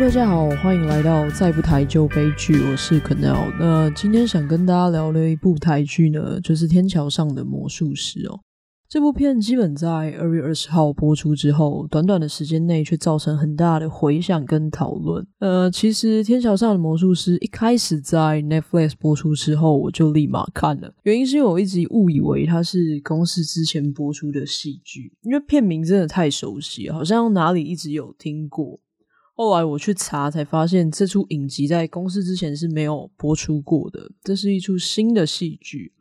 大家好，欢迎来到再不台就悲剧，我是 Canel。那今天想跟大家聊的一部台剧呢，就是《天桥上的魔术师》哦。这部片基本在二月二十号播出之后，短短的时间内却造成很大的回响跟讨论。呃，其实《天桥上的魔术师》一开始在 Netflix 播出之后，我就立马看了，原因是因为我一直误以为它是公司之前播出的戏剧，因为片名真的太熟悉，好像哪里一直有听过。后来我去查才发现，这出影集在公视之前是没有播出过的，这是一出新的戏剧。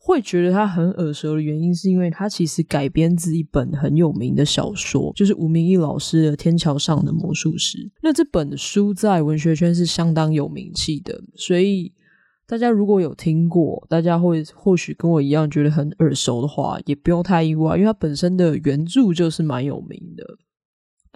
会觉得它很耳熟的原因，是因为它其实改编自一本很有名的小说，就是吴明益老师的《天桥上的魔术师》。那这本书在文学圈是相当有名气的，所以大家如果有听过，大家会或许跟我一样觉得很耳熟的话，也不用太意外，因为它本身的原著就是蛮有名的。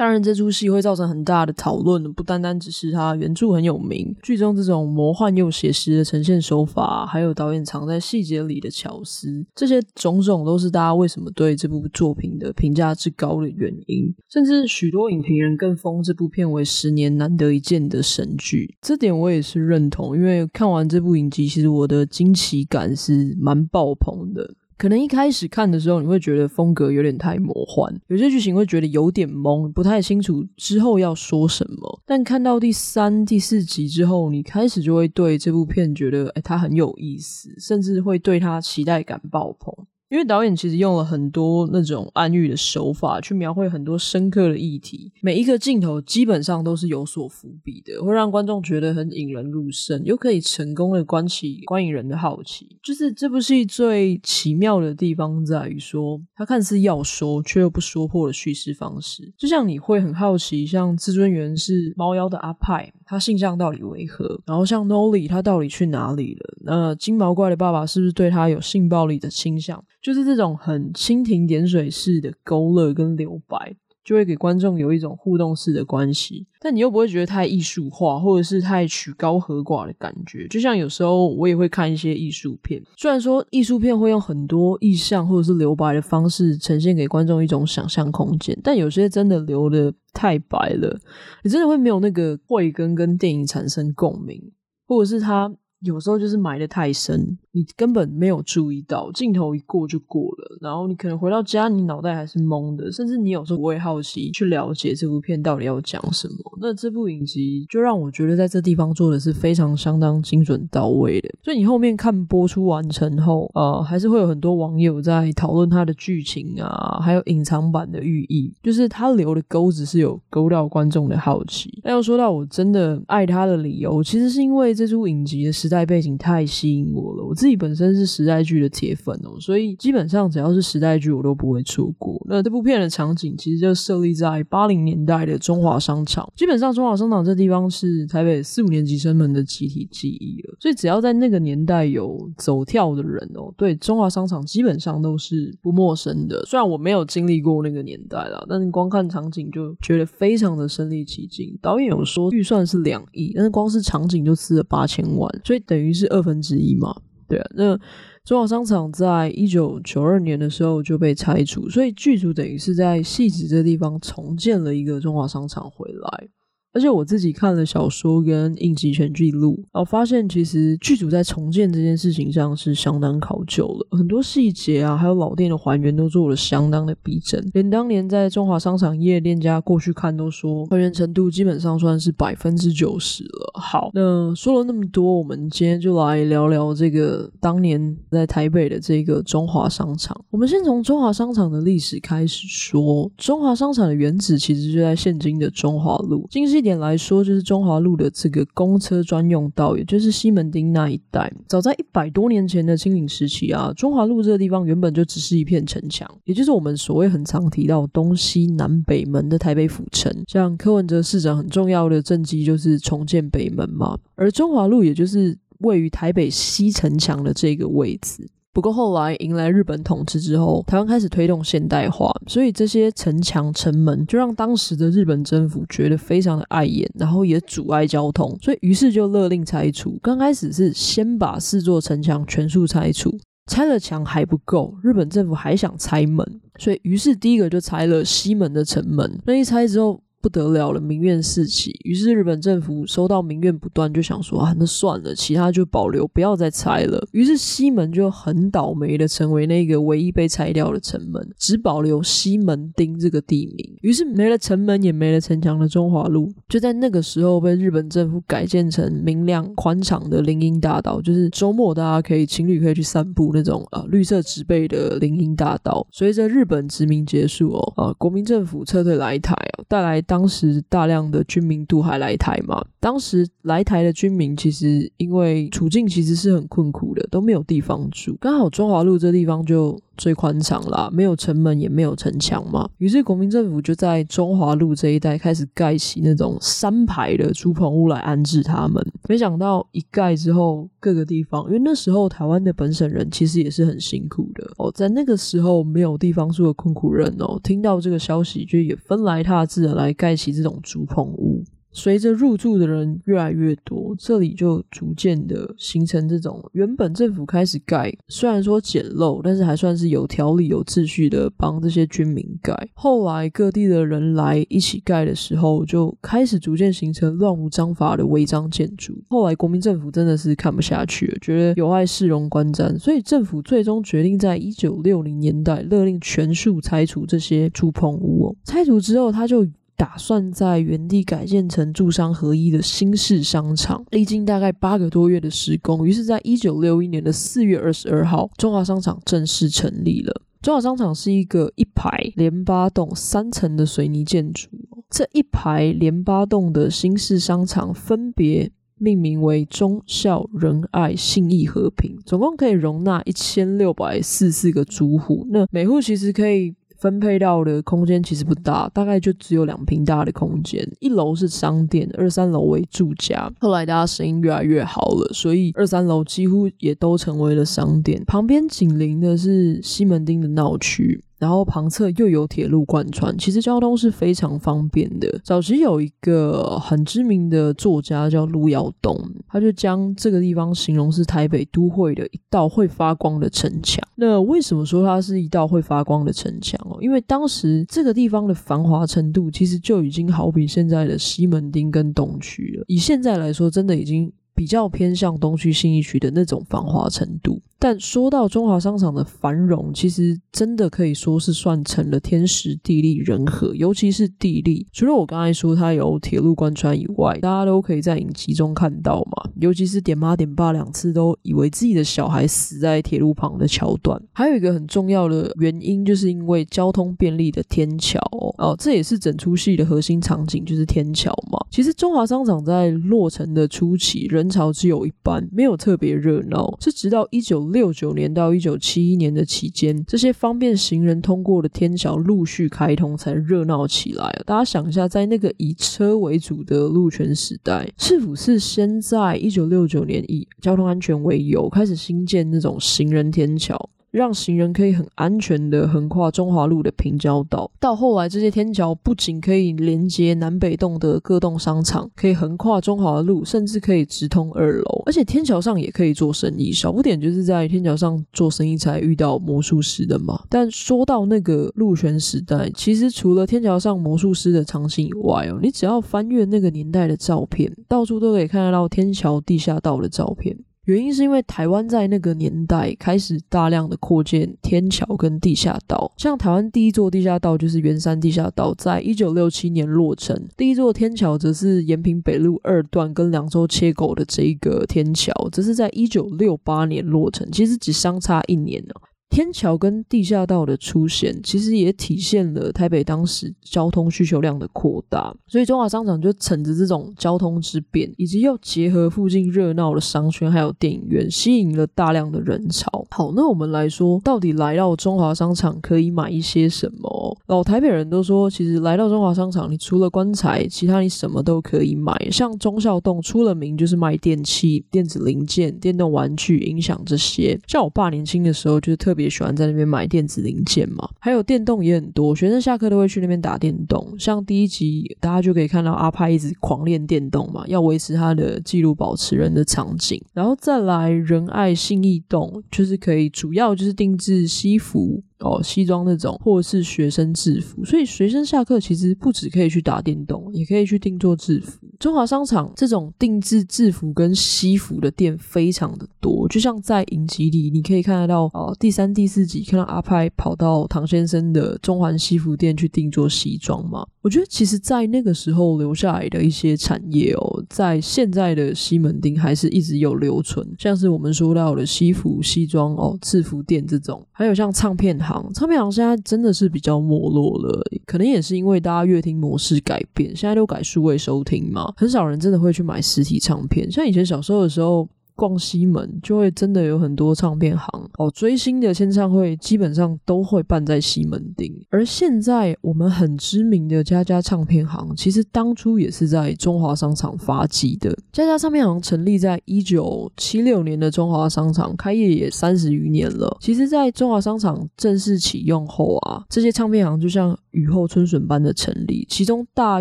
当然，这出戏会造成很大的讨论，不单单只是它原著很有名，剧中这种魔幻又写实的呈现手法，还有导演藏在细节里的巧思，这些种种都是大家为什么对这部作品的评价之高的原因。甚至许多影评人更封这部片为十年难得一见的神剧，这点我也是认同。因为看完这部影集，其实我的惊奇感是蛮爆棚的。可能一开始看的时候，你会觉得风格有点太魔幻，有些剧情会觉得有点懵，不太清楚之后要说什么。但看到第三、第四集之后，你开始就会对这部片觉得，诶，它很有意思，甚至会对它期待感爆棚。因为导演其实用了很多那种暗喻的手法去描绘很多深刻的议题，每一个镜头基本上都是有所伏笔的，会让观众觉得很引人入胜，又可以成功的关起观影人的好奇。就是这部戏最奇妙的地方在于说，它看似要说却又不说破的叙事方式，就像你会很好奇，像至尊元是猫妖的阿派，他性向到底为何？然后像 Nolly 他到底去哪里了？那金毛怪的爸爸是不是对他有性暴力的倾向？就是这种很蜻蜓点水式的勾勒跟留白，就会给观众有一种互动式的关系，但你又不会觉得太艺术化，或者是太曲高和寡的感觉。就像有时候我也会看一些艺术片，虽然说艺术片会用很多意象或者是留白的方式呈现给观众一种想象空间，但有些真的留得太白了，你真的会没有那个慧根跟电影产生共鸣，或者是他有时候就是埋得太深。你根本没有注意到，镜头一过就过了，然后你可能回到家，你脑袋还是懵的，甚至你有时候不会好奇去了解这部片到底要讲什么。那这部影集就让我觉得在这地方做的是非常相当精准到位的。所以你后面看播出完成后，呃，还是会有很多网友在讨论它的剧情啊，还有隐藏版的寓意，就是它留的钩子是有勾到观众的好奇。但要说到我真的爱它的理由，其实是因为这出影集的时代背景太吸引我了。我自己本身是时代剧的铁粉哦，所以基本上只要是时代剧，我都不会错过。那这部片的场景其实就设立在八零年代的中华商场，基本上中华商场这地方是台北四五年级生们的集体记忆了。所以只要在那个年代有走跳的人哦，对中华商场基本上都是不陌生的。虽然我没有经历过那个年代啦，但是光看场景就觉得非常的身临其境。导演有说预算是两亿，但是光是场景就吃了八千万，所以等于是二分之一嘛。对啊，那中华商场在一九九二年的时候就被拆除，所以剧组等于是在戏子这地方重建了一个中华商场回来。而且我自己看了小说跟应急全记录，然后发现其实剧组在重建这件事情上是相当考究了，很多细节啊，还有老店的还原都做了相当的逼真，连当年在中华商场夜店家过去看都说还原程度基本上算是百分之九十了。好，那说了那么多，我们今天就来聊聊这个当年在台北的这个中华商场。我们先从中华商场的历史开始说，中华商场的原址其实就在现今的中华路，今一点来说，就是中华路的这个公车专用道，也就是西门町那一带。早在一百多年前的清领时期啊，中华路这个地方原本就只是一片城墙，也就是我们所谓很常提到东西南北门的台北府城。像柯文哲市长很重要的政绩就是重建北门嘛，而中华路也就是位于台北西城墙的这个位置。不过后来迎来日本统治之后，台湾开始推动现代化，所以这些城墙城门就让当时的日本政府觉得非常的碍眼，然后也阻碍交通，所以于是就勒令拆除。刚开始是先把四座城墙全数拆除，拆了墙还不够，日本政府还想拆门，所以于是第一个就拆了西门的城门。那一拆之后，不得了了，民怨四起。于是日本政府收到民怨不断，就想说啊，那算了，其他就保留，不要再拆了。于是西门就很倒霉的成为那个唯一被拆掉的城门，只保留西门町这个地名。于是没了城门，也没了城墙的中华路，就在那个时候被日本政府改建成明亮宽敞的林荫大道，就是周末大家可以情侣可以去散步那种啊，绿色植被的林荫大道。随着日本殖民结束哦，啊，国民政府撤退来台哦，带来当时大量的军民渡海来台嘛。当时来台的军民其实因为处境其实是很困苦的，都没有地方住。刚好中华路这地方就最宽敞啦，没有城门也没有城墙嘛。于是国民政府就在中华路这一带开始盖起那种三排的竹棚屋来安置他们。没想到一盖之后，各个地方，因为那时候台湾的本省人其实也是很辛苦的哦，在那个时候没有地方住的困苦人哦，听到这个消息就也纷来沓自的来盖起这种竹棚屋。随着入住的人越来越多，这里就逐渐的形成这种原本政府开始盖，虽然说简陋，但是还算是有条理、有秩序的帮这些军民盖。后来各地的人来一起盖的时候，就开始逐渐形成乱无章法的违章建筑。后来国民政府真的是看不下去了，觉得有碍市容观瞻，所以政府最终决定在一九六零年代勒令全数拆除这些竹棚屋哦。拆除之后，他就。打算在原地改建成住商合一的新式商场，历经大概八个多月的施工，于是，在一九六一年的四月二十二号，中华商场正式成立了。中华商场是一个一排连八栋三层的水泥建筑，这一排连八栋的新式商场分别命名为忠孝仁爱信义和平，总共可以容纳一千六百四十四个租户，那每户其实可以。分配到的空间其实不大，大概就只有两平大的空间。一楼是商店，二三楼为住家。后来大家生意越来越好了，所以二三楼几乎也都成为了商店。旁边紧邻的是西门町的闹区。然后旁侧又有铁路贯穿，其实交通是非常方便的。早期有一个很知名的作家叫陆耀东，他就将这个地方形容是台北都会的一道会发光的城墙。那为什么说它是一道会发光的城墙哦？因为当时这个地方的繁华程度，其实就已经好比现在的西门町跟东区了。以现在来说，真的已经比较偏向东区新义区的那种繁华程度。但说到中华商场的繁荣，其实真的可以说是算成了天时地利人和，尤其是地利。除了我刚才说它有铁路贯穿以外，大家都可以在影集中看到嘛。尤其是点妈点爸两次都以为自己的小孩死在铁路旁的桥段。还有一个很重要的原因，就是因为交通便利的天桥哦，哦，这也是整出戏的核心场景，就是天桥嘛。其实中华商场在落成的初期，人潮只有一般，没有特别热闹，是直到一九。六九年到一九七一年的期间，这些方便行人通过的天桥陆续开通，才热闹起来。大家想一下，在那个以车为主的路权时代，是否是先在一九六九年以交通安全为由，开始兴建那种行人天桥？让行人可以很安全的横跨中华路的平交道。到后来，这些天桥不仅可以连接南北栋的各栋商场，可以横跨中华路，甚至可以直通二楼。而且天桥上也可以做生意。小不点就是在天桥上做生意才遇到魔术师的嘛。但说到那个路权时代，其实除了天桥上魔术师的场景以外哦，你只要翻阅那个年代的照片，到处都可以看得到天桥地下道的照片。原因是因为台湾在那个年代开始大量的扩建天桥跟地下道，像台湾第一座地下道就是圆山地下道，在一九六七年落成；第一座天桥则是延平北路二段跟两州切口的这一个天桥，这是在一九六八年落成，其实只相差一年呢。天桥跟地下道的出现，其实也体现了台北当时交通需求量的扩大，所以中华商场就乘着这种交通之便，以及又结合附近热闹的商圈还有电影院，吸引了大量的人潮。好，那我们来说，到底来到中华商场可以买一些什么？老台北人都说，其实来到中华商场，你除了棺材，其他你什么都可以买。像忠孝洞出了名就是卖电器、电子零件、电动玩具、音响这些。像我爸年轻的时候，就是特别。也喜欢在那边买电子零件嘛，还有电动也很多，学生下课都会去那边打电动。像第一集大家就可以看到阿派一直狂练电动嘛，要维持他的纪录保持人的场景。然后再来仁爱信义洞，就是可以主要就是定制西服。哦，西装那种，或者是学生制服。所以学生下课其实不止可以去打电动，也可以去定做制服。中华商场这种定制制服跟西服的店非常的多，就像在影集里，你可以看得到哦，第三、第四集看到阿派跑到唐先生的中环西服店去定做西装嘛。我觉得其实，在那个时候留下来的一些产业哦，在现在的西门町还是一直有留存，像是我们说到的西服、西装哦、制服店这种，还有像唱片行，唱片行现在真的是比较没落了，可能也是因为大家乐听模式改变，现在都改数位收听嘛，很少人真的会去买实体唱片，像以前小时候的时候。逛西门就会真的有很多唱片行哦，追星的签唱会基本上都会办在西门町。而现在我们很知名的佳佳唱片行，其实当初也是在中华商场发迹的。佳佳唱片行成立在一九七六年的中华商场，开业也三十余年了。其实，在中华商场正式启用后啊，这些唱片行就像雨后春笋般的成立，其中大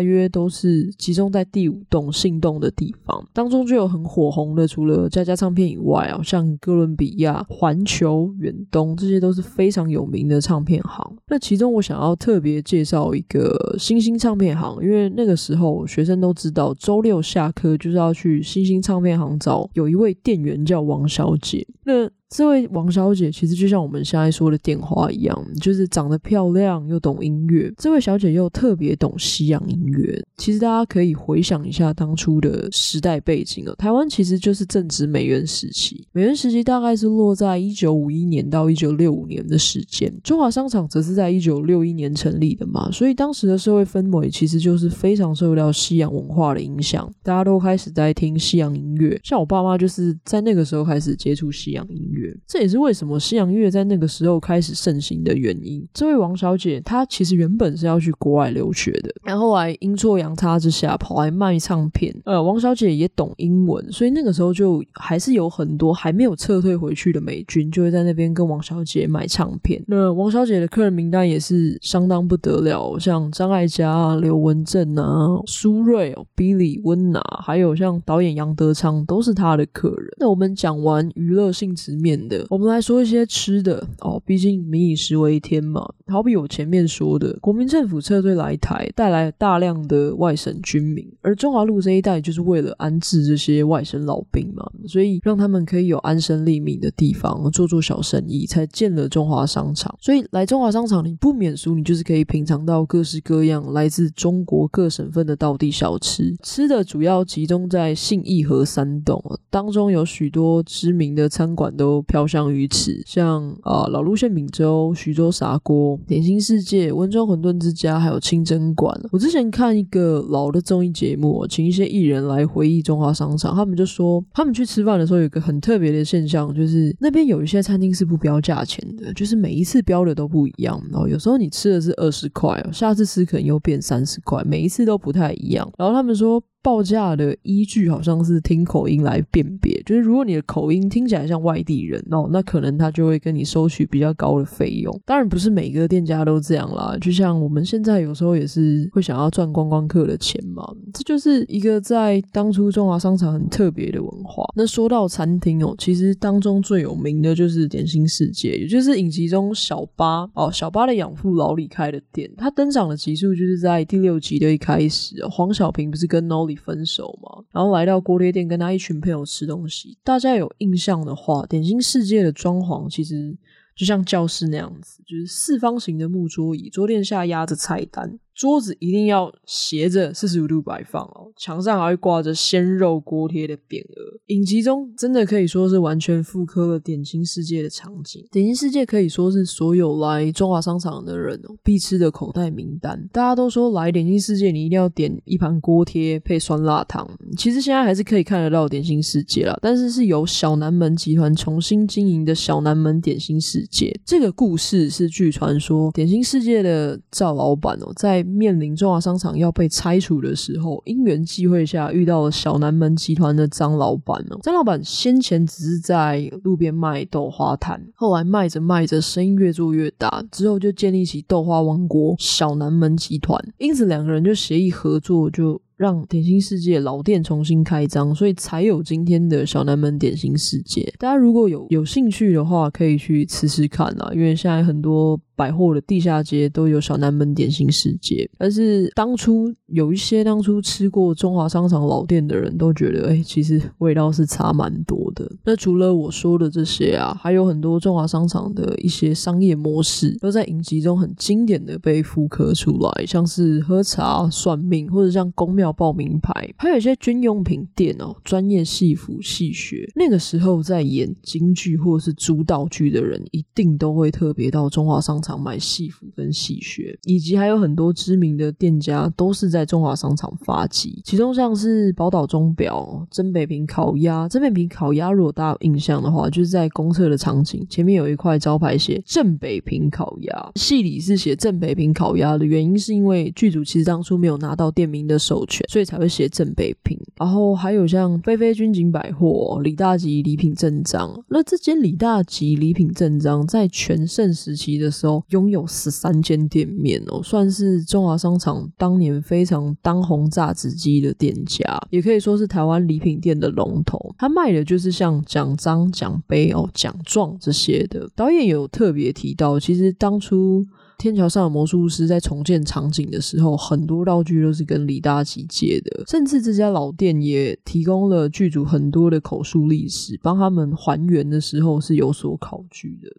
约都是集中在第五栋信动的地方，当中就有很火红的，除了佳佳唱片以外啊，像哥伦比亚、环球、远东，这些都是非常有名的唱片行。那其中我想要特别介绍一个星星唱片行，因为那个时候学生都知道，周六下课就是要去星星唱片行找有一位店员叫王小姐。那这位王小姐其实就像我们现在说的电话一样，就是长得漂亮又懂音乐。这位小姐又特别懂西洋音乐。其实大家可以回想一下当初的时代背景哦，台湾其实就是正值美元时期，美元时期大概是落在一九五一年到一九六五年的时间。中华商场则是在一九六一年成立的嘛，所以当时的社会氛围其实就是非常受到西洋文化的影响，大家都开始在听西洋音乐。像我爸妈就是在那个时候开始接触西洋音乐。这也是为什么西洋乐在那个时候开始盛行的原因。这位王小姐，她其实原本是要去国外留学的，然后来阴错阳差之下跑来卖唱片。呃，王小姐也懂英文，所以那个时候就还是有很多还没有撤退回去的美军，就会在那边跟王小姐买唱片。那王小姐的客人名单也是相当不得了，像张艾嘉、刘文正啊、苏芮、Billy、温拿，还有像导演杨德昌，都是她的客人。那我们讲完娱乐性质面。的，我们来说一些吃的哦，毕竟民以食为天嘛。好比我前面说的，国民政府撤退来台，带来大量的外省军民，而中华路这一带就是为了安置这些外省老兵嘛，所以让他们可以有安身立命的地方，做做小生意，才建了中华商场。所以来中华商场，你不免俗，你就是可以品尝到各式各样来自中国各省份的道地小吃。吃的主要集中在信义和三栋，当中有许多知名的餐馆都。都飘香于此，像啊、老路馅饼粥、徐州砂锅、点心世界、温州馄饨之家，还有清真馆。我之前看一个老的综艺节目，请一些艺人来回忆中华商场，他们就说，他们去吃饭的时候有个很特别的现象，就是那边有一些餐厅是不标价钱的，就是每一次标的都不一样。然后有时候你吃的是二十块，下次吃可能又变三十块，每一次都不太一样。然后他们说。报价的依据好像是听口音来辨别，就是如果你的口音听起来像外地人哦，那可能他就会跟你收取比较高的费用。当然不是每个店家都这样啦，就像我们现在有时候也是会想要赚观光客的钱嘛，这就是一个在当初中华商场很特别的文化。那说到餐厅哦，其实当中最有名的就是点心世界，也就是影集中小巴哦，小巴的养父老李开的店。他登场的集数就是在第六集的一开始，黄小平不是跟老李分手嘛，然后来到锅贴店跟他一群朋友吃东西。大家有印象的话，点心世界的装潢其实就像教室那样子，就是四方形的木桌椅，桌垫下压着菜单。桌子一定要斜着四十五度摆放哦，墙上还会挂着鲜肉锅贴的匾额。影集中真的可以说是完全复刻了点心世界的场景。点心世界可以说是所有来中华商场的人哦必吃的口袋名单。大家都说来点心世界，你一定要点一盘锅贴配酸辣汤。其实现在还是可以看得到点心世界啦，但是是由小南门集团重新经营的小南门点心世界。这个故事是据传说，点心世界的赵老板哦在。面临中华商场要被拆除的时候，因缘际会下遇到了小南门集团的张老板哦。张老板先前只是在路边卖豆花摊，后来卖着卖着，生意越做越大，之后就建立起豆花王国小南门集团。因此两个人就协议合作，就。让点心世界老店重新开张，所以才有今天的小南门点心世界。大家如果有有兴趣的话，可以去吃吃看啊，因为现在很多百货的地下街都有小南门点心世界。但是当初有一些当初吃过中华商场老店的人都觉得，哎，其实味道是差蛮多的。那除了我说的这些啊，还有很多中华商场的一些商业模式都在影集中很经典的被复刻出来，像是喝茶、算命，或者像宫庙报名牌，还有一些军用品店哦，专业戏服戏学。那个时候在演京剧或是租道具的人，一定都会特别到中华商场买戏服跟戏靴，以及还有很多知名的店家都是在中华商场发迹，其中像是宝岛钟表、真北平烤鸭、真北平烤鸭，如果大家有印象的话，就是在公厕的场景前面有一块招牌写“正北平烤鸭”，戏里是写“正北平烤鸭”的原因是因为剧组其实当初没有拿到店名的授权，所以才会写“正北平”。然后还有像菲菲军警百货、李大吉礼品正章，那这间李大吉礼品正章在全盛时期的时候拥有十三间店面哦，算是中华商场当年非常当红榨汁机的店家，也可以说是台湾礼品店的龙头。他卖的就是像奖章、奖杯哦、奖状这些的。导演有特别提到，其实当初。天桥上的魔术师在重建场景的时候，很多道具都是跟李大吉借的，甚至这家老店也提供了剧组很多的口述历史，帮他们还原的时候是有所考据的。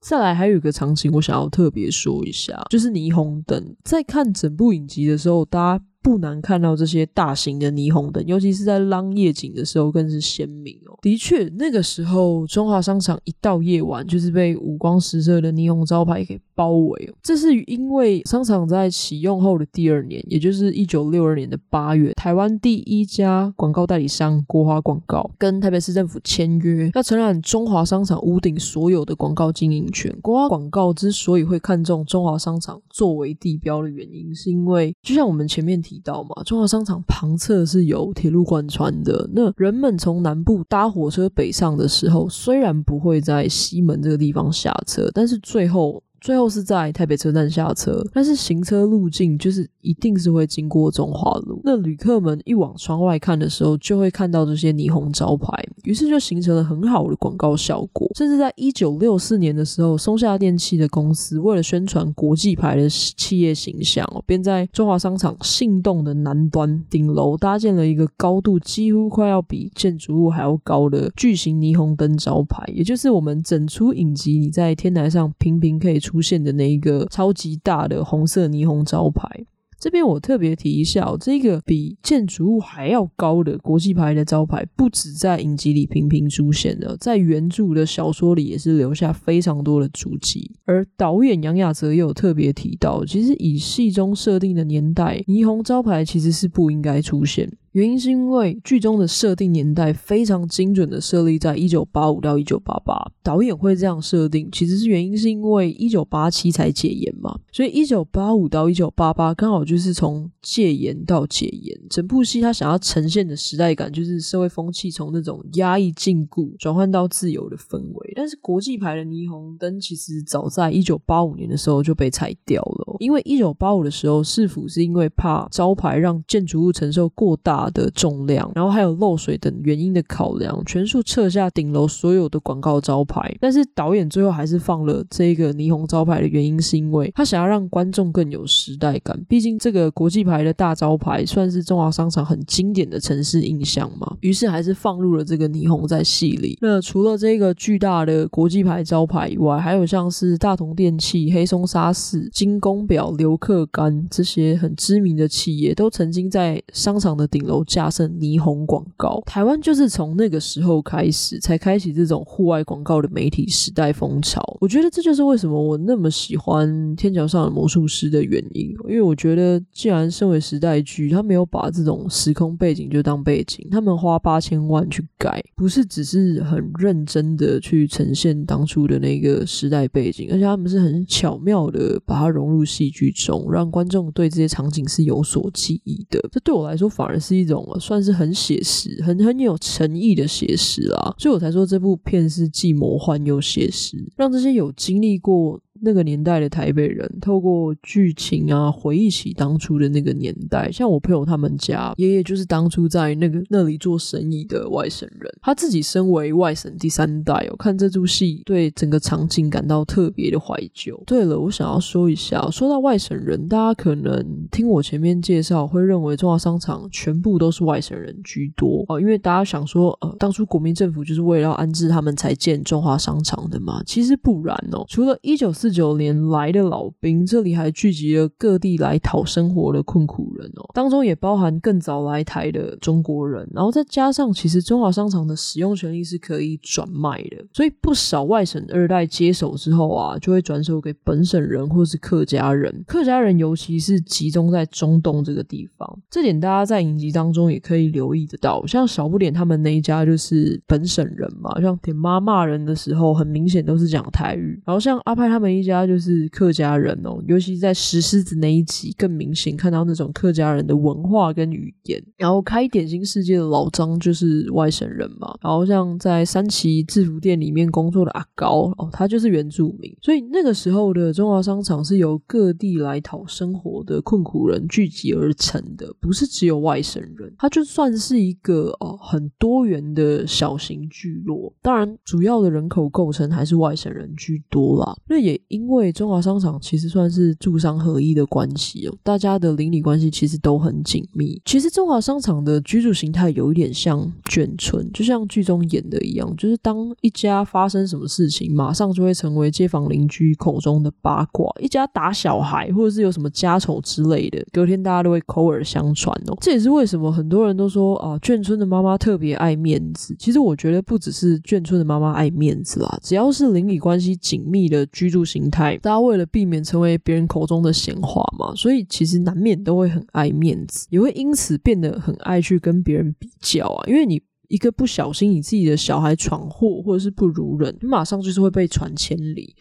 再来，还有一个场景我想要特别说一下，就是霓虹灯。在看整部影集的时候，大家。不难看到这些大型的霓虹灯，尤其是在浪夜景的时候更是鲜明哦。的确，那个时候中华商场一到夜晚就是被五光十色的霓虹招牌给包围哦。这是因为商场在启用后的第二年，也就是一九六二年的八月，台湾第一家广告代理商国华广告跟台北市政府签约，要承揽中华商场屋顶所有的广告经营权。国华广告之所以会看中中华商场作为地标的原因，是因为就像我们前面提。提到嘛，中华商场旁侧是有铁路贯穿的。那人们从南部搭火车北上的时候，虽然不会在西门这个地方下车，但是最后。最后是在台北车站下车，但是行车路径就是一定是会经过中华路。那旅客们一往窗外看的时候，就会看到这些霓虹招牌，于是就形成了很好的广告效果。甚至在一九六四年的时候，松下电器的公司为了宣传国际牌的企业形象，便在中华商场信动的南端顶楼搭建了一个高度几乎快要比建筑物还要高的巨型霓虹灯招牌，也就是我们整出影集你在天台上频频可以出出现的那一个超级大的红色霓虹招牌。这边我特别提一下哦，这个比建筑物还要高的国际牌的招牌，不止在影集里频频出现的，在原著的小说里也是留下非常多的足迹。而导演杨雅泽也有特别提到，其实以戏中设定的年代，霓虹招牌其实是不应该出现。原因是因为剧中的设定年代非常精准的设立在一九八五到一九八八，导演会这样设定，其实是原因是因为一九八七才戒严嘛，所以一九八五到一九八八刚好就是从戒严到解严，整部戏他想要呈现的时代感就是社会风气从那种压抑禁锢转换到自由的氛围。但是国际牌的霓虹灯其实早在一九八五年的时候就被拆掉了，因为一九八五的时候市府是因为怕招牌让建筑物承受过大。的重量，然后还有漏水等原因的考量，全数撤下顶楼所有的广告招牌。但是导演最后还是放了这个霓虹招牌的原因，是因为他想要让观众更有时代感。毕竟这个国际牌的大招牌算是中华商场很经典的城市印象嘛，于是还是放入了这个霓虹在戏里。那除了这个巨大的国际牌招牌以外，还有像是大同电器、黑松沙士、精工表、刘克干这些很知名的企业，都曾经在商场的顶楼架设霓虹广告，台湾就是从那个时候开始才开启这种户外广告的媒体时代风潮。我觉得这就是为什么我那么喜欢《天桥上的魔术师》的原因，因为我觉得既然身为时代剧，他没有把这种时空背景就当背景，他们花八千万去改，不是只是很认真的去呈现当初的那个时代背景，而且他们是很巧妙的把它融入戏剧中，让观众对这些场景是有所记忆的。这对我来说反而是。一种算是很写实、很很有诚意的写实啊，所以我才说这部片是既魔幻又写实，让这些有经历过那个年代的台北人，透过剧情啊回忆起当初的那个年代。像我朋友他们家爷爷就是当初在那个那里做生意的外省人，他自己身为外省第三代哦，看这出戏对整个场景感到特别的怀旧。对了，我想要说一下，说到外省人，大家可能听我前面介绍会认为中华商场全部都是外省人居多哦，因为大家想说，呃，当初国民政府就是为了要安置他们才建中华商场的嘛，其实不然哦。除了一九四九年来的老兵，这里还聚集了各地来讨生活的困苦人哦，当中也包含更早来台的中国人，然后再加上其实中华商场的使用权利是可以转卖的，所以不少外省二代接手之后啊，就会转手给本省人或是客家人，客家人尤其是集中在中东这个地方，这点大家在影集当中也可以留意得到，像小不点他们那一家就是本省人嘛，像点妈骂人的时候，很明显都是讲台语，然后像阿派他们一家就是客家人哦，尤其在石狮子那一集更明显看到那种客家人的文化跟语言，然后开点心世界的老张就是外省人嘛，然后像在三旗制服店里面工作的阿高哦，他就是原住民，所以那个时候的中华商场是由各地来讨生活的困苦人聚集而成的，不是只有外省人，他就算是一个哦很多元的小型聚落，当然主要的人口构成还是外省人居多啦。那也因为中华商场其实算是住商合一的关系哦，大家的邻里关系其实都很紧密。其实中华商场的居住形态有一点像眷村，就像剧中演的一样，就是当一家发生什么事情，马上就会成为街坊邻居口中的八卦。一家打小孩，或者是有什么家丑之类的，隔天大家都会口耳相传哦。这也是为什么很多人都说啊，眷村的妈妈特别爱面子。其实我觉得不只是眷村的妈妈爱面子啦，只要是邻里关系紧密的居住形态，大家为了避免成为别人口中的闲话嘛，所以其实难免都会很爱面子，也会因此变得很爱去跟别人比较啊。因为你一个不小心，你自己的小孩闯祸或者是不如人，你马上就是会被传千里。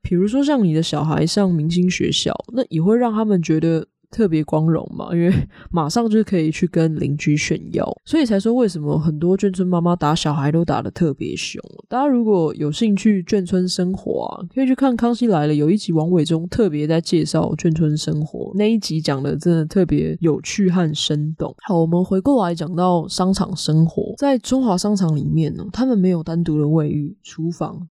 比如说像你的小孩上明星学校，那也会让他们觉得。特别光荣嘛，因为 马上就可以去跟邻居炫耀，所以才说为什么很多眷村妈妈打小孩都打得特别凶。大家如果有兴趣眷村生活啊，可以去看《康熙来了》，有一集王伟忠特别在介绍眷村生活，那一集讲的真的特别有趣和生动。好，我们回过来讲到商场生活，在中华商场里面呢，他们没有单独的卫浴、厨房。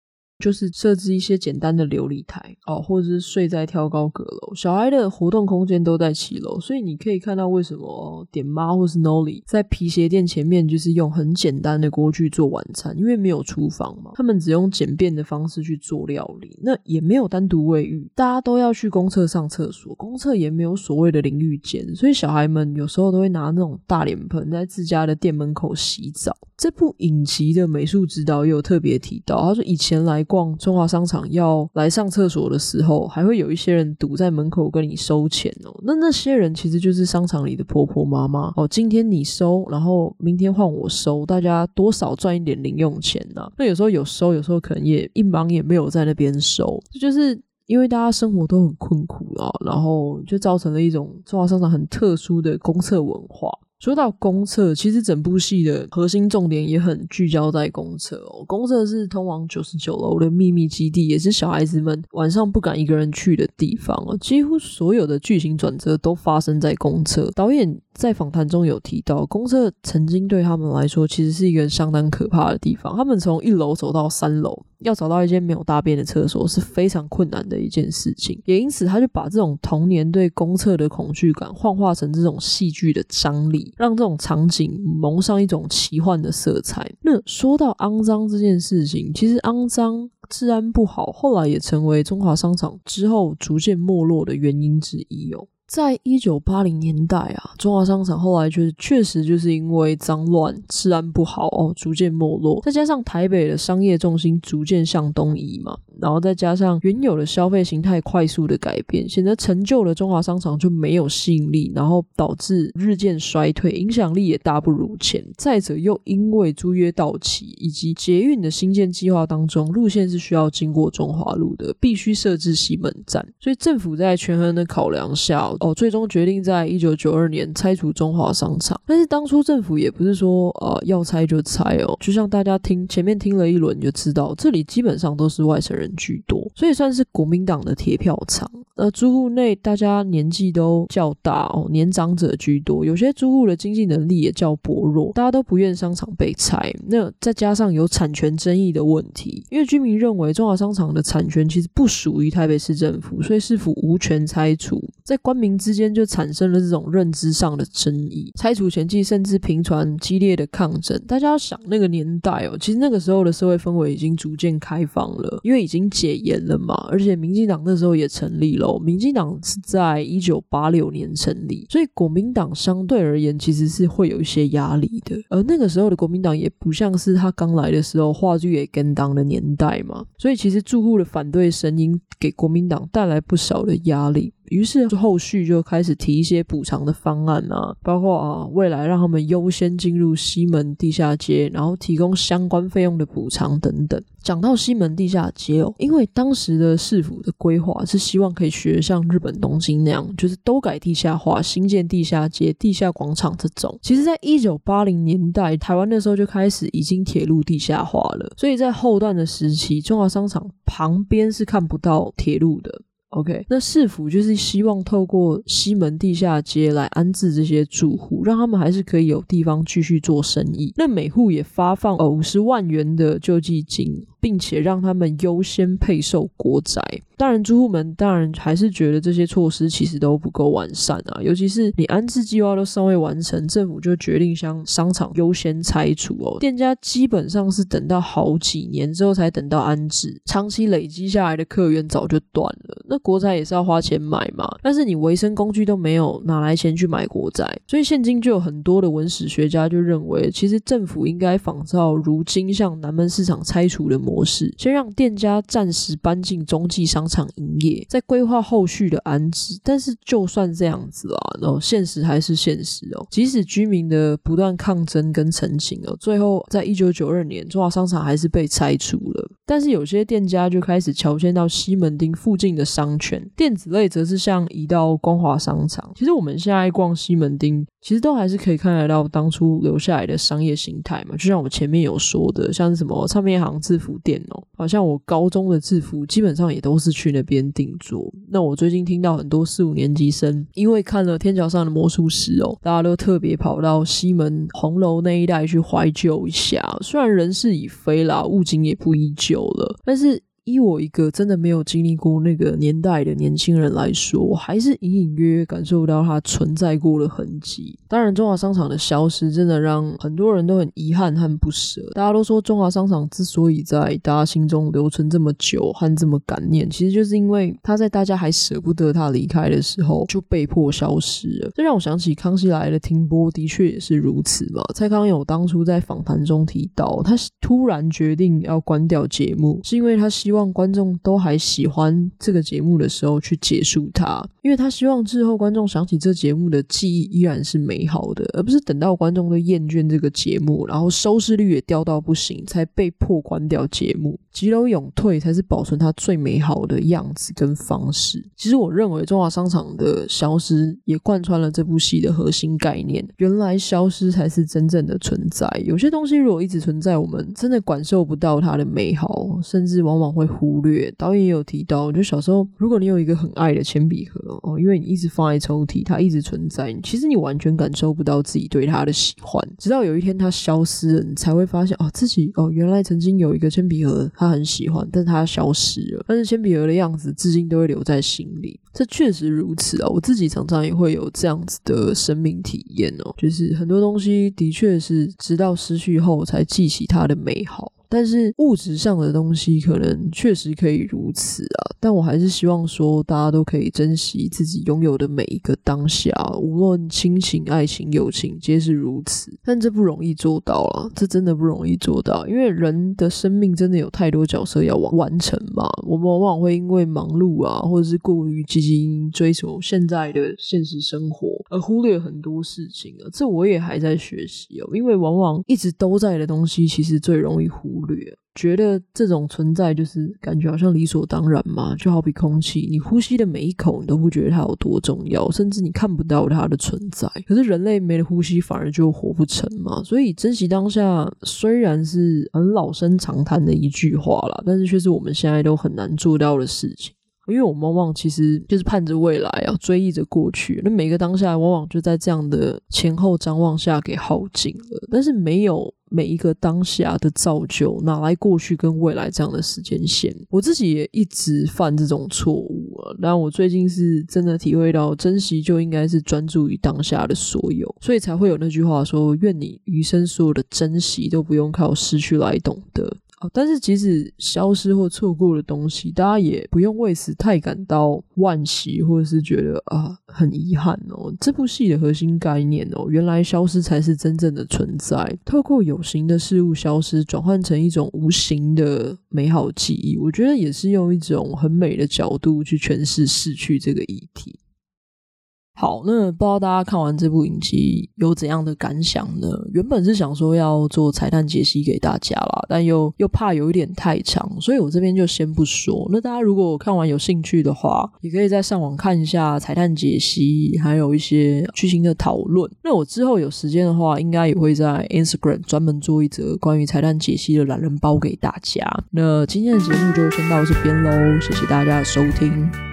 就是设置一些简单的琉璃台哦，或者是睡在挑高阁楼。小孩的活动空间都在七楼，所以你可以看到为什么点妈或是 Nolly 在皮鞋店前面就是用很简单的锅具做晚餐，因为没有厨房嘛，他们只用简便的方式去做料理。那也没有单独卫浴，大家都要去公厕上厕所，公厕也没有所谓的淋浴间，所以小孩们有时候都会拿那种大脸盆在自家的店门口洗澡。这部影集的美术指导也有特别提到，他说以前来。逛中华商场要来上厕所的时候，还会有一些人堵在门口跟你收钱哦。那那些人其实就是商场里的婆婆妈妈哦。今天你收，然后明天换我收，大家多少赚一点零用钱呐、啊。那有时候有收，有时候可能也一忙也没有在那边收，这就是因为大家生活都很困苦啊，然后就造成了一种中华商场很特殊的公厕文化。说到公厕，其实整部戏的核心重点也很聚焦在公厕哦。公厕是通往九十九楼的秘密基地，也是小孩子们晚上不敢一个人去的地方哦。几乎所有的剧情转折都发生在公厕。导演在访谈中有提到，公厕曾经对他们来说其实是一个相当可怕的地方。他们从一楼走到三楼，要找到一间没有大便的厕所是非常困难的一件事情。也因此，他就把这种童年对公厕的恐惧感幻化成这种戏剧的张力。让这种场景蒙上一种奇幻的色彩。那说到肮脏这件事情，其实肮脏、治安不好，后来也成为中华商场之后逐渐没落的原因之一哦。在一九八零年代啊，中华商场后来就是确实就是因为脏乱、治安不好哦，逐渐没落。再加上台北的商业重心逐渐向东移嘛，然后再加上原有的消费形态快速的改变，显得陈旧的中华商场就没有吸引力，然后导致日渐衰退，影响力也大不如前。再者，又因为租约到期以及捷运的新建计划当中，路线是需要经过中华路的，必须设置西门站，所以政府在权衡的考量下。哦，最终决定在一九九二年拆除中华商场。但是当初政府也不是说呃要拆就拆哦，就像大家听前面听了一轮就知道，这里基本上都是外省人人居多，所以算是国民党的铁票仓。呃，租户内大家年纪都较大哦，年长者居多，有些租户的经济能力也较薄弱，大家都不愿商场被拆。那再加上有产权争议的问题，因为居民认为中华商场的产权其实不属于台北市政府，所以市府无权拆除，在官民之间就产生了这种认知上的争议。拆除前夕甚至频传激烈的抗争。大家要想那个年代哦，其实那个时候的社会氛围已经逐渐开放了，因为已已经解严了嘛，而且民进党那时候也成立了。民进党是在一九八六年成立，所以国民党相对而言其实是会有一些压力的。而那个时候的国民党也不像是他刚来的时候话剧也跟当的年代嘛，所以其实住户的反对声音给国民党带来不少的压力。于是后续就开始提一些补偿的方案啊，包括啊未来让他们优先进入西门地下街，然后提供相关费用的补偿等等。讲到西门地下街哦，因为当时的市府的规划是希望可以学像日本东京那样，就是都改地下化，新建地下街、地下广场这种。其实，在一九八零年代，台湾那时候就开始已经铁路地下化了，所以在后段的时期，中华商场旁边是看不到铁路的。OK，那市府就是希望透过西门地下街来安置这些住户，让他们还是可以有地方继续做生意。那每户也发放呃五十万元的救济金。并且让他们优先配售国宅。当然，租户们当然还是觉得这些措施其实都不够完善啊。尤其是你安置计划都尚未完成，政府就决定将商场优先拆除哦。店家基本上是等到好几年之后才等到安置，长期累积下来的客源早就断了。那国宅也是要花钱买嘛，但是你维生工具都没有，哪来钱去买国宅？所以现今就有很多的文史学家就认为，其实政府应该仿照如今像南门市场拆除的模。模式，先让店家暂时搬进中继商场营业，再规划后续的安置。但是就算这样子啊，然后现实还是现实哦。即使居民的不断抗争跟陈情哦，最后在一九九二年，中华商场还是被拆除了。但是有些店家就开始乔迁到西门町附近的商圈，电子类则是像移到光华商场。其实我们现在逛西门町，其实都还是可以看得到当初留下来的商业形态嘛。就像我前面有说的，像是什么唱片行、制服店哦，好像我高中的制服基本上也都是去那边定做。那我最近听到很多四五年级生，因为看了《天桥上的魔术师》哦，大家都特别跑到西门红楼那一带去怀旧一下。虽然人事已非啦，物景也不依旧了，但是。依我一个真的没有经历过那个年代的年轻人来说，我还是隐隐约约感受到它存在过的痕迹。当然，中华商场的消失真的让很多人都很遗憾和不舍。大家都说，中华商场之所以在大家心中留存这么久和这么感念，其实就是因为它在大家还舍不得它离开的时候就被迫消失了。这让我想起《康熙来了》停播，的确也是如此嘛。蔡康永当初在访谈中提到，他突然决定要关掉节目，是因为他希。希望观众都还喜欢这个节目的时候去结束它，因为他希望之后观众想起这节目的记忆依然是美好的，而不是等到观众都厌倦这个节目，然后收视率也掉到不行，才被迫关掉节目。急流勇退才是保存它最美好的样子跟方式。其实我认为中华商场的消失也贯穿了这部戏的核心概念，原来消失才是真正的存在。有些东西如果一直存在，我们真的感受不到它的美好，甚至往往会。会忽略。导演也有提到，就小时候，如果你有一个很爱的铅笔盒哦，因为你一直放在抽屉，它一直存在，其实你完全感受不到自己对它的喜欢。直到有一天它消失了，你才会发现哦，自己哦，原来曾经有一个铅笔盒，他很喜欢，但它消失了。但是铅笔盒的样子，至今都会留在心里。这确实如此啊，我自己常常也会有这样子的生命体验哦，就是很多东西的确是直到失去后才记起它的美好。但是物质上的东西可能确实可以如此啊，但我还是希望说，大家都可以珍惜自己拥有的每一个当下，无论亲情、爱情、友情，皆是如此。但这不容易做到啊，这真的不容易做到，因为人的生命真的有太多角色要完完成嘛。我们往往会因为忙碌啊，或者是过于积极追求现在的现实生活，而忽略很多事情啊。这我也还在学习哦，因为往往一直都在的东西，其实最容易忽略。觉得这种存在就是感觉好像理所当然嘛，就好比空气，你呼吸的每一口，你都不觉得它有多重要，甚至你看不到它的存在。可是人类没了呼吸，反而就活不成嘛。所以珍惜当下虽然是很老生常谈的一句话啦，但是却是我们现在都很难做到的事情。因为我们往往其实就是盼着未来啊，追忆着过去。那每个当下往往就在这样的前后张望下给耗尽了。但是没有每一个当下的造就，哪来过去跟未来这样的时间线？我自己也一直犯这种错误啊。但我最近是真的体会到，珍惜就应该是专注于当下的所有，所以才会有那句话说：“愿你余生所有的珍惜都不用靠失去来懂得。”但是，即使消失或错过的东西，大家也不用为此太感到惋惜，或者是觉得啊很遗憾哦。这部戏的核心概念哦，原来消失才是真正的存在。透过有形的事物消失，转换成一种无形的美好记忆，我觉得也是用一种很美的角度去诠释逝去这个议题。好，那不知道大家看完这部影集有怎样的感想呢？原本是想说要做彩蛋解析给大家啦，但又又怕有一点太长，所以我这边就先不说。那大家如果看完有兴趣的话，也可以再上网看一下彩蛋解析，还有一些剧情的讨论。那我之后有时间的话，应该也会在 Instagram 专门做一则关于彩蛋解析的懒人包给大家。那今天的节目就先到这边喽，谢谢大家的收听。